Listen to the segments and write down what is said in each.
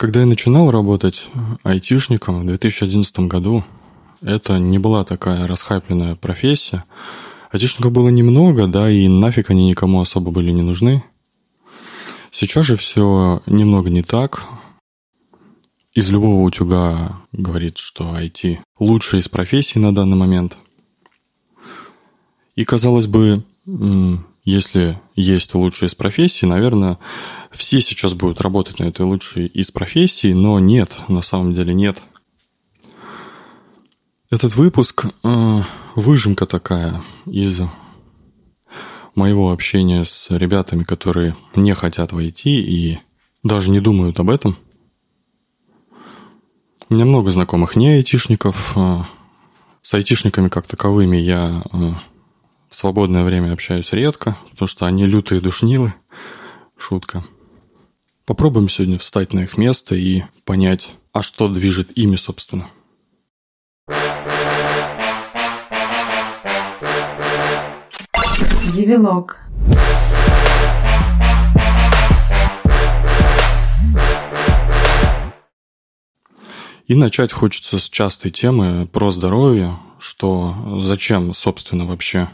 Когда я начинал работать айтишником в 2011 году, это не была такая расхайпленная профессия. Айтишников было немного, да, и нафиг они никому особо были не нужны. Сейчас же все немного не так. Из любого утюга говорит, что IT лучшая из профессий на данный момент. И, казалось бы, если есть лучшие из профессий, наверное, все сейчас будут работать на этой лучшей из профессий, но нет, на самом деле нет. Этот выпуск э, выжимка такая из моего общения с ребятами, которые не хотят войти и даже не думают об этом. У меня много знакомых не айтишников. Э, с айтишниками как таковыми я э, в свободное время общаюсь редко, потому что они лютые душнилы. Шутка. Попробуем сегодня встать на их место и понять, а что движет ими, собственно. Девилог. И начать хочется с частой темы про здоровье, что зачем, собственно, вообще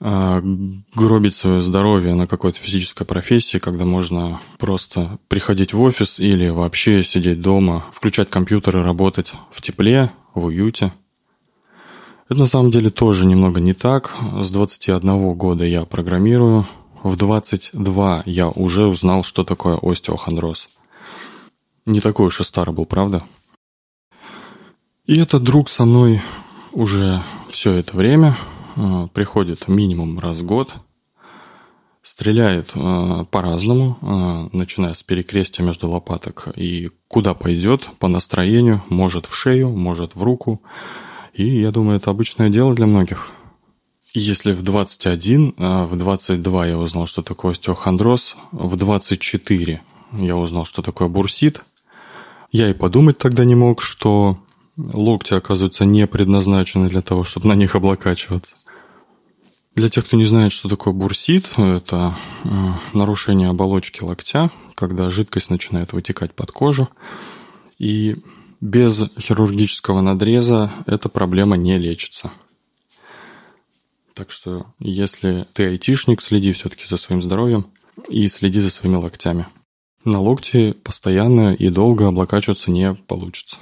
гробить свое здоровье на какой-то физической профессии, когда можно просто приходить в офис или вообще сидеть дома, включать компьютер и работать в тепле, в уюте. Это на самом деле тоже немного не так. С 21 года я программирую. В 22 я уже узнал, что такое остеохондроз. Не такой уж и старый был, правда? И этот друг со мной уже все это время – приходит минимум раз в год, стреляет э, по-разному, э, начиная с перекрестия между лопаток и куда пойдет по настроению, может в шею, может в руку. И я думаю, это обычное дело для многих. Если в 21, в 22 я узнал, что такое остеохондроз, в 24 я узнал, что такое бурсит, я и подумать тогда не мог, что локти, оказывается, не предназначены для того, чтобы на них облокачиваться. Для тех, кто не знает, что такое бурсит, это э, нарушение оболочки локтя, когда жидкость начинает вытекать под кожу. И без хирургического надреза эта проблема не лечится. Так что, если ты айтишник, следи все-таки за своим здоровьем и следи за своими локтями. На локти постоянно и долго облокачиваться не получится.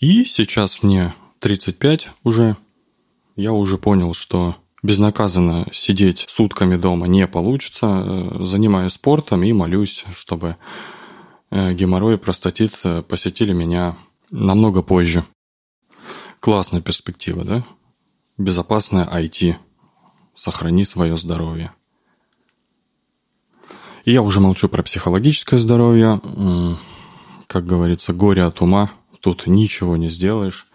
И сейчас мне 35 уже. Я уже понял, что безнаказанно сидеть сутками дома не получится. Э, занимаюсь спортом и молюсь, чтобы э, геморрой и простатит э, посетили меня намного позже. Классная перспектива, да? Безопасное IT. Сохрани свое здоровье. И я уже молчу про психологическое здоровье. Как говорится, горе от ума. Тут ничего не сделаешь.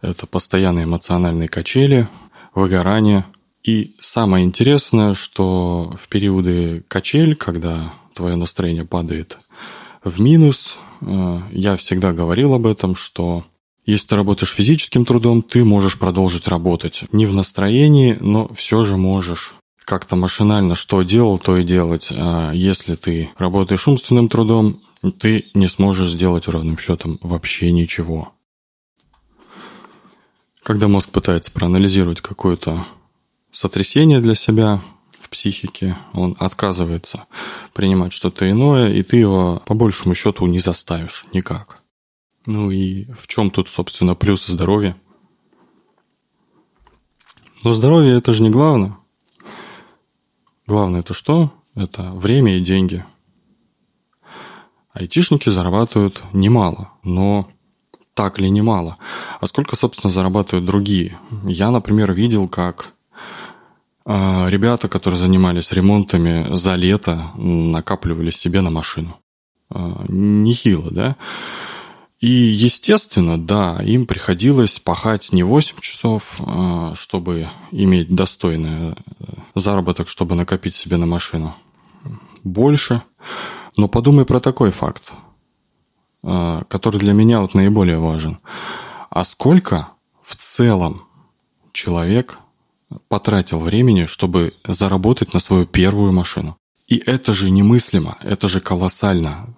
Это постоянные эмоциональные качели, выгорание. И самое интересное, что в периоды качель, когда твое настроение падает в минус, э, я всегда говорил об этом, что если ты работаешь физическим трудом, ты можешь продолжить работать. Не в настроении, но все же можешь как-то машинально что делал, то и делать. А если ты работаешь умственным трудом, ты не сможешь сделать ровным счетом вообще ничего. Когда мозг пытается проанализировать какое-то сотрясение для себя в психике, он отказывается принимать что-то иное, и ты его по большему счету не заставишь никак. Ну и в чем тут, собственно, плюсы здоровья? Но здоровье это же не главное. Главное это что? Это время и деньги. Айтишники зарабатывают немало, но так ли немало. А сколько, собственно, зарабатывают другие? Я, например, видел, как э, ребята, которые занимались ремонтами за лето, накапливали себе на машину. Э, нехило, да? И, естественно, да, им приходилось пахать не 8 часов, э, чтобы иметь достойный заработок, чтобы накопить себе на машину. Больше. Но подумай про такой факт. Э, который для меня вот наиболее важен. А сколько в целом человек потратил времени, чтобы заработать на свою первую машину? И это же немыслимо, это же колоссально.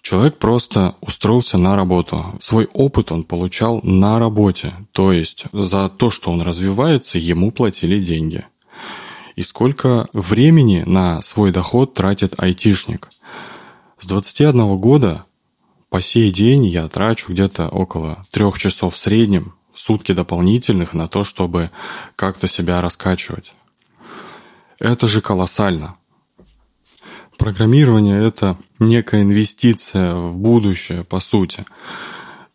Человек просто устроился на работу. Свой опыт он получал на работе. То есть за то, что он развивается, ему платили деньги. И сколько времени на свой доход тратит айтишник. С 21 года по сей день я трачу где-то около трех часов в среднем, сутки дополнительных на то, чтобы как-то себя раскачивать. Это же колоссально. Программирование – это некая инвестиция в будущее, по сути.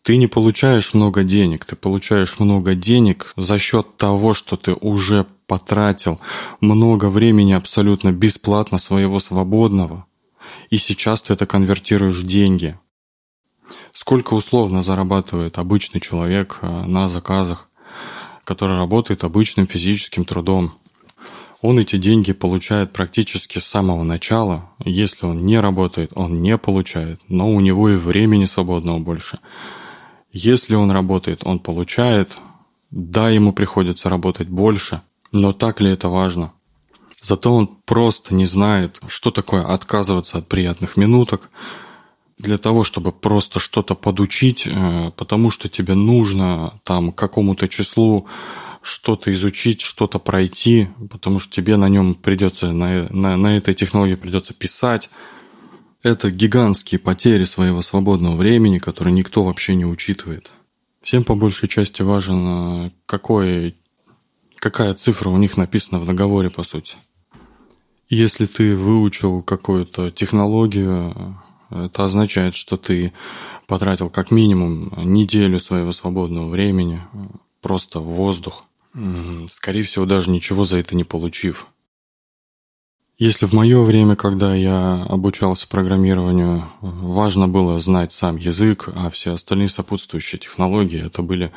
Ты не получаешь много денег, ты получаешь много денег за счет того, что ты уже потратил много времени абсолютно бесплатно своего свободного, и сейчас ты это конвертируешь в деньги. Сколько условно зарабатывает обычный человек э, на заказах, который работает обычным физическим трудом – он эти деньги получает практически с самого начала. Если он не работает, он не получает, но у него и времени свободного больше. Если он работает, он получает. Да, ему приходится работать больше, но так ли это важно? Зато он просто не знает, что такое отказываться от приятных минуток, для того, чтобы просто что-то подучить, э, потому что тебе нужно там какому-то числу что-то изучить, что-то пройти, потому что тебе на нем придется, на, на, на этой технологии придется писать. Это гигантские потери своего свободного времени, которые никто вообще не учитывает. Всем по большей части важен, какой, какая цифра у них написана в договоре, по сути. Если ты выучил какую-то технологию, это означает, что ты потратил как минимум неделю своего свободного времени просто в воздух. Скорее всего, даже ничего за это не получив. Если в мое время, когда я обучался программированию, важно было знать сам язык, а все остальные сопутствующие технологии это были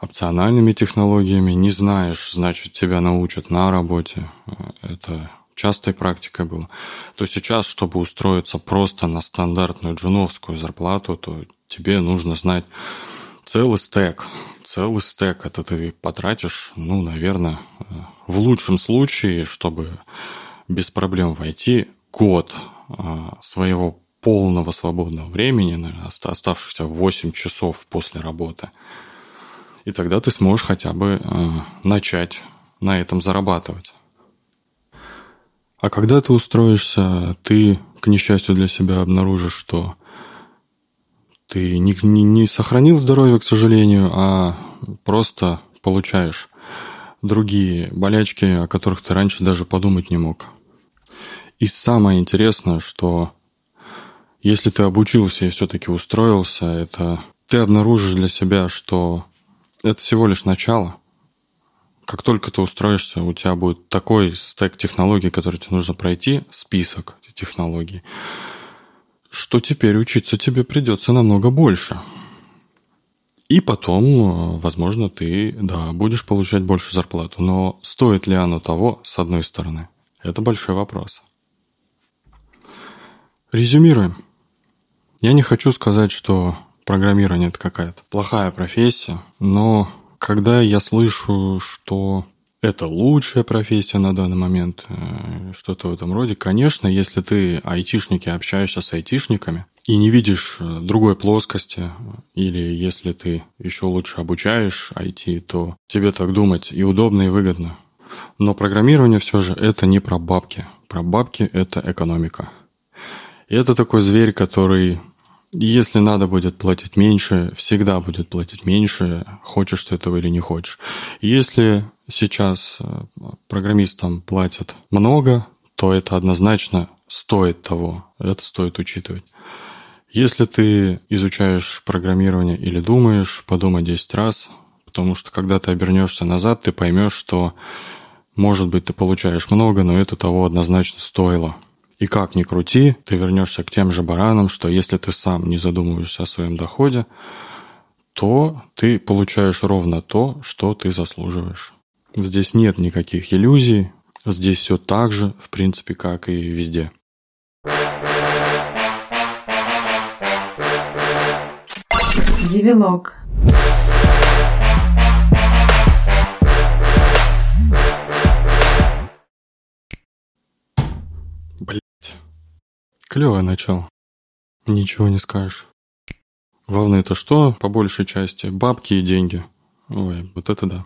опциональными технологиями, не знаешь, значит, тебя научат на работе. Это частой практикой было. То сейчас, чтобы устроиться просто на стандартную джуновскую зарплату, то тебе нужно знать целый стек целый стек это ты потратишь, ну, наверное, в лучшем случае, чтобы без проблем войти, год а, своего полного свободного времени, наверное, оставшихся 8 часов после работы. И тогда ты сможешь хотя бы а, начать на этом зарабатывать. А когда ты устроишься, ты, к несчастью для себя, обнаружишь, что ты не, не, не сохранил здоровье, к сожалению, а просто получаешь другие болячки, о которых ты раньше даже подумать не мог. И самое интересное, что если ты обучился и все-таки устроился, это ты обнаружишь для себя, что это всего лишь начало. Как только ты устроишься, у тебя будет такой стек технологий, который тебе нужно пройти, список технологий, что теперь учиться тебе придется намного больше. И потом, э, возможно, ты, да, будешь получать больше зарплату. Но стоит ли оно того, с одной стороны? Это большой вопрос. Резюмируем. Я не хочу сказать, что программирование – это какая-то плохая профессия, но когда я слышу, что это лучшая профессия на данный момент, э, что-то в этом роде. Конечно, если ты айтишник и общаешься с айтишниками и не видишь э, другой плоскости, или если ты еще лучше обучаешь IT, то тебе так думать и удобно, и выгодно. Но программирование все же это не про бабки. Про бабки это экономика. И это такой зверь, который если надо будет платить меньше, всегда будет платить меньше, хочешь ты этого или не хочешь. Если сейчас э, программистам платят много, то это однозначно стоит того. Это стоит учитывать. Если ты изучаешь программирование или думаешь, подумай 10 раз, потому что когда ты обернешься назад, ты поймешь, что, может быть, ты получаешь много, но это того однозначно стоило. И как ни крути, ты вернешься к тем же баранам, что если ты сам не задумываешься о своем доходе, то ты получаешь ровно то, что ты заслуживаешь. Здесь нет никаких иллюзий, здесь все так же, в принципе, как и везде. Девилог. Клевое начало. Ничего не скажешь. Главное это что? По большей части бабки и деньги. Ой, вот это да.